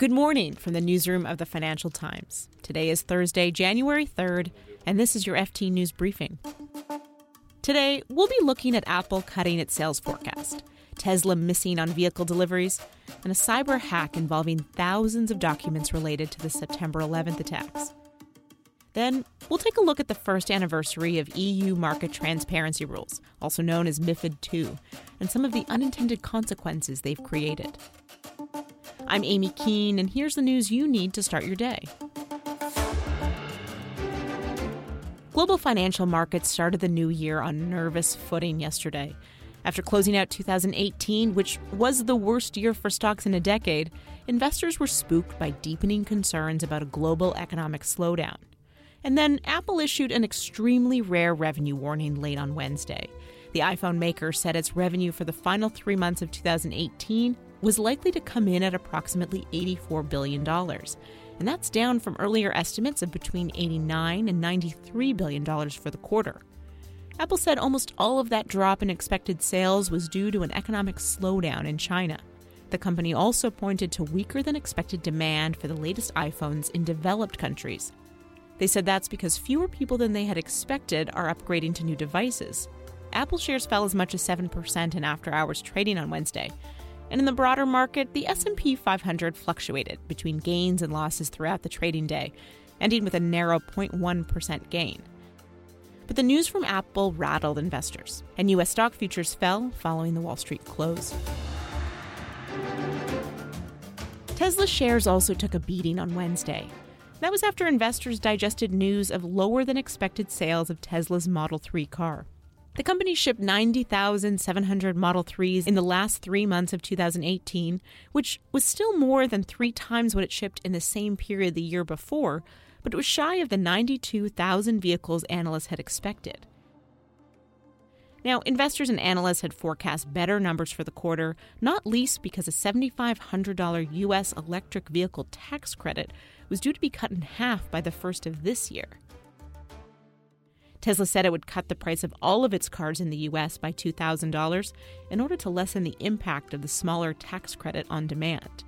Good morning from the newsroom of the Financial Times. Today is Thursday, January 3rd, and this is your FT News Briefing. Today, we'll be looking at Apple cutting its sales forecast, Tesla missing on vehicle deliveries, and a cyber hack involving thousands of documents related to the September 11th attacks. Then, we'll take a look at the first anniversary of EU market transparency rules, also known as MIFID II, and some of the unintended consequences they've created. I'm Amy Keene, and here's the news you need to start your day. Global financial markets started the new year on nervous footing yesterday. After closing out 2018, which was the worst year for stocks in a decade, investors were spooked by deepening concerns about a global economic slowdown. And then Apple issued an extremely rare revenue warning late on Wednesday. The iPhone maker said its revenue for the final three months of 2018 was likely to come in at approximately $84 billion. And that's down from earlier estimates of between 89 and $93 billion for the quarter. Apple said almost all of that drop in expected sales was due to an economic slowdown in China. The company also pointed to weaker than expected demand for the latest iPhones in developed countries. They said that's because fewer people than they had expected are upgrading to new devices. Apple shares fell as much as 7% in after-hours trading on Wednesday, and in the broader market, the S&P 500 fluctuated between gains and losses throughout the trading day, ending with a narrow 0.1% gain. But the news from Apple rattled investors, and US stock futures fell following the Wall Street close. Tesla shares also took a beating on Wednesday. That was after investors digested news of lower than expected sales of Tesla's Model 3 car. The company shipped 90,700 Model 3s in the last three months of 2018, which was still more than three times what it shipped in the same period the year before, but it was shy of the 92,000 vehicles analysts had expected. Now, investors and analysts had forecast better numbers for the quarter, not least because a $7,500 U.S. electric vehicle tax credit was due to be cut in half by the first of this year. Tesla said it would cut the price of all of its cars in the US by $2,000 in order to lessen the impact of the smaller tax credit on demand.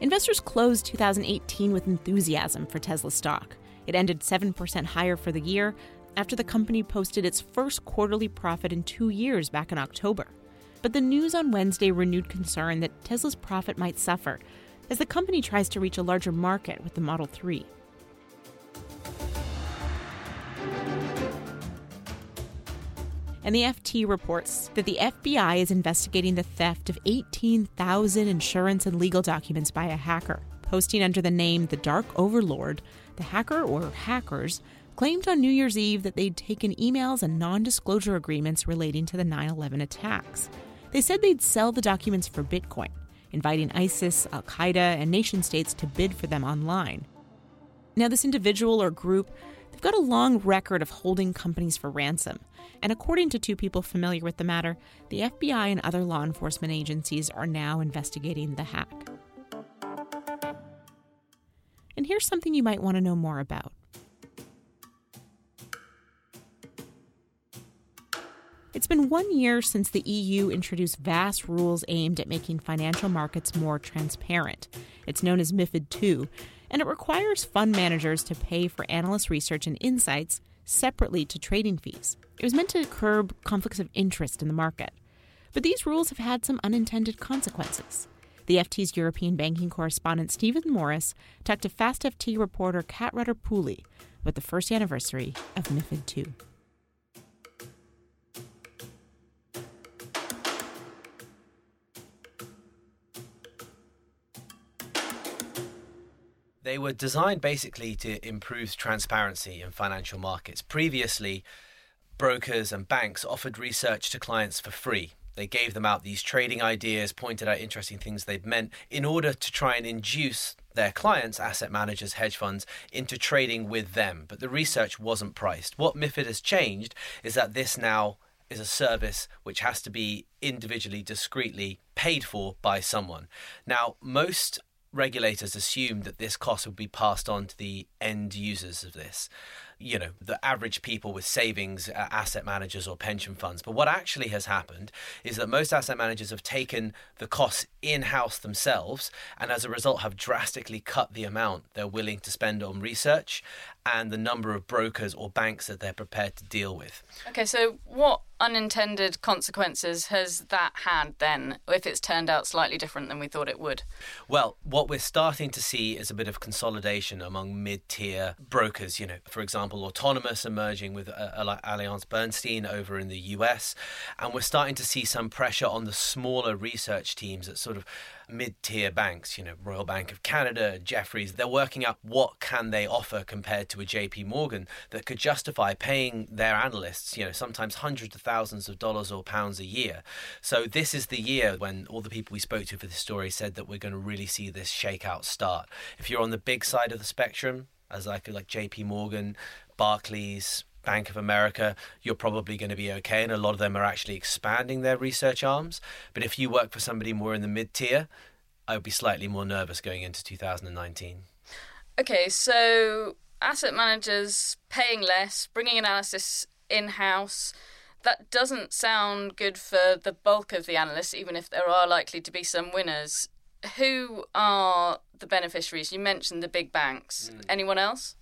Investors closed 2018 with enthusiasm for Tesla stock. It ended 7% higher for the year after the company posted its first quarterly profit in two years back in October. But the news on Wednesday renewed concern that Tesla's profit might suffer as the company tries to reach a larger market with the Model 3. And the FT reports that the FBI is investigating the theft of 18,000 insurance and legal documents by a hacker. Posting under the name The Dark Overlord, the hacker or hackers claimed on New Year's Eve that they'd taken emails and non disclosure agreements relating to the 9 11 attacks. They said they'd sell the documents for Bitcoin, inviting ISIS, Al Qaeda, and nation states to bid for them online. Now, this individual or group They've got a long record of holding companies for ransom. And according to two people familiar with the matter, the FBI and other law enforcement agencies are now investigating the hack. And here's something you might want to know more about. It's been one year since the EU introduced vast rules aimed at making financial markets more transparent. It's known as MIFID II, and it requires fund managers to pay for analyst research and insights separately to trading fees. It was meant to curb conflicts of interest in the market. But these rules have had some unintended consequences. The FT's European banking correspondent Stephen Morris talked to Fast FT reporter Cat Rutter-Pooley about the first anniversary of MIFID II. They were designed basically to improve transparency in financial markets. Previously, brokers and banks offered research to clients for free. They gave them out these trading ideas, pointed out interesting things they'd meant in order to try and induce their clients, asset managers, hedge funds, into trading with them. But the research wasn't priced. What MIFID has changed is that this now is a service which has to be individually, discreetly paid for by someone. Now, most regulators assumed that this cost would be passed on to the end users of this. You know, the average people with savings, uh, asset managers, or pension funds. But what actually has happened is that most asset managers have taken the costs in house themselves and as a result have drastically cut the amount they're willing to spend on research and the number of brokers or banks that they're prepared to deal with. Okay, so what unintended consequences has that had then if it's turned out slightly different than we thought it would? Well, what we're starting to see is a bit of consolidation among mid tier brokers. You know, for example, Autonomous emerging with uh, AllianceBernstein over in the US. And we're starting to see some pressure on the smaller research teams at sort of mid-tier banks, you know, Royal Bank of Canada, Jefferies, they're working out what can they offer compared to a JP Morgan that could justify paying their analysts, you know, sometimes hundreds of thousands of dollars or pounds a year. So this is the year when all the people we spoke to for this story said that we're going to really see this shakeout start. If you're on the big side of the spectrum, as like like JP Morgan, Barclays, Bank of America, you're probably going to be okay. And a lot of them are actually expanding their research arms. But if you work for somebody more in the mid tier, I would be slightly more nervous going into 2019. Okay, so asset managers paying less, bringing analysis in house. That doesn't sound good for the bulk of the analysts, even if there are likely to be some winners. Who are the beneficiaries? You mentioned the big banks. Mm. Anyone else?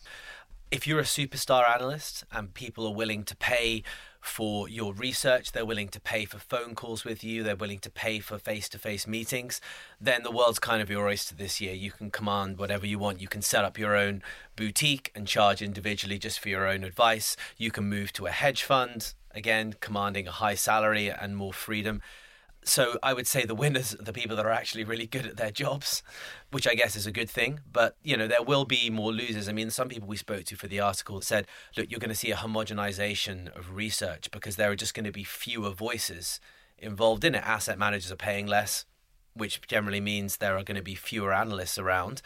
if you're a superstar analyst and people are willing to pay for your research, they're willing to pay for phone calls with you, they're willing to pay for face to face meetings, then the world's kind of your oyster this year. You can command whatever you want. You can set up your own boutique and charge individually just for your own advice. You can move to a hedge fund, again, commanding a high salary and more freedom. So I would say the winners are the people that are actually really good at their jobs, which I guess is a good thing. But you know there will be more losers. I mean, some people we spoke to for the article said, "Look, you're going to see a homogenization of research because there are just going to be fewer voices involved in it. Asset managers are paying less." Which generally means there are going to be fewer analysts around.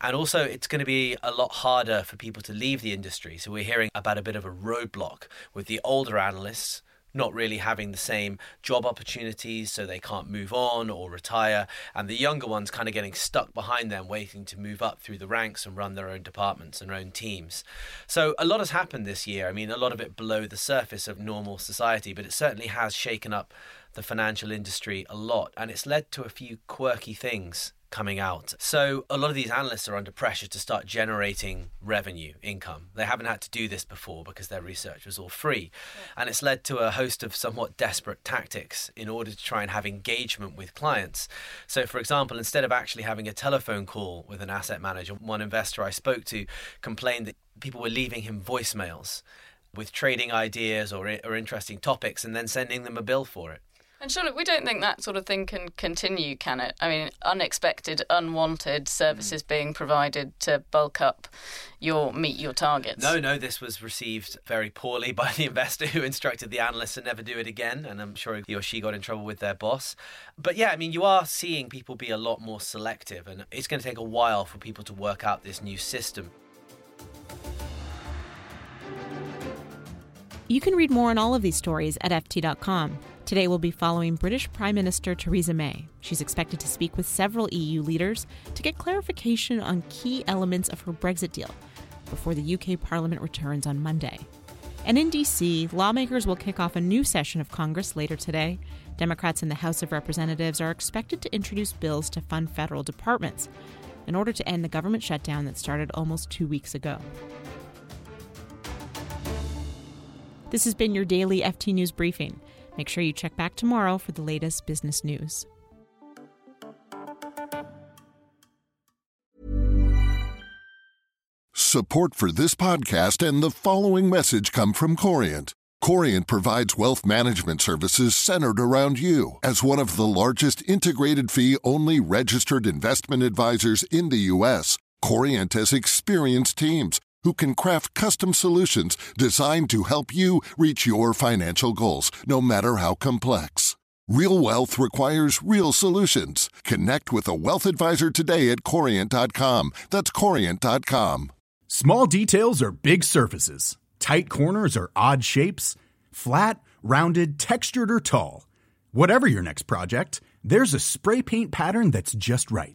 And also, it's going to be a lot harder for people to leave the industry. So, we're hearing about a bit of a roadblock with the older analysts not really having the same job opportunities, so they can't move on or retire, and the younger ones kind of getting stuck behind them, waiting to move up through the ranks and run their own departments and their own teams. So a lot has happened this year. I mean, a lot of it below the surface of normal society, but it certainly has shaken up the financial industry a lot, and it's led to a few quirky things coming out. So a lot of these analysts are under pressure to start generating revenue, income. They haven't had to do this before because their research was all free. And it's led to a host of somewhat desperate tactics in order to try and have engagement with clients. So, for example, instead of actually having a telephone call with an asset manager, one investor I spoke to complained that people were leaving him voicemails with trading ideas or, or interesting topics and then sending them a bill for it. And surely we don't think that sort of thing can continue, can it? I mean, unexpected, unwanted services mm. being provided to bulk up your meet your targets. No, no, this was received very poorly by the investor who instructed the analyst to never do it again, and I'm sure he or she got in trouble with their boss. But yeah, I mean, you are seeing people be a lot more selective, and it's going to take a while for people to work out this new system. You can read more on all of these stories at FT.com. Today, we'll be following British Prime Minister Theresa May. She's expected to speak with several EU leaders to get clarification on key elements of her Brexit deal before the UK Parliament returns on Monday. And in DC, lawmakers will kick off a new session of Congress later today. Democrats in the House of Representatives are expected to introduce bills to fund federal departments in order to end the government shutdown that started almost two weeks ago. This has been your daily FT News Briefing. Make sure you check back tomorrow for the latest business news. Support for this podcast and the following message come from Corient. Corient provides wealth management services centered around you. As one of the largest integrated fee only registered investment advisors in the U.S., Corient has experienced teams who can craft custom solutions designed to help you reach your financial goals, no matter how complex. Real wealth requires real solutions. Connect with a wealth advisor today at Corient.com. That's Corient.com. Small details are big surfaces, tight corners are odd shapes, flat, rounded, textured, or tall. Whatever your next project, there's a spray paint pattern that's just right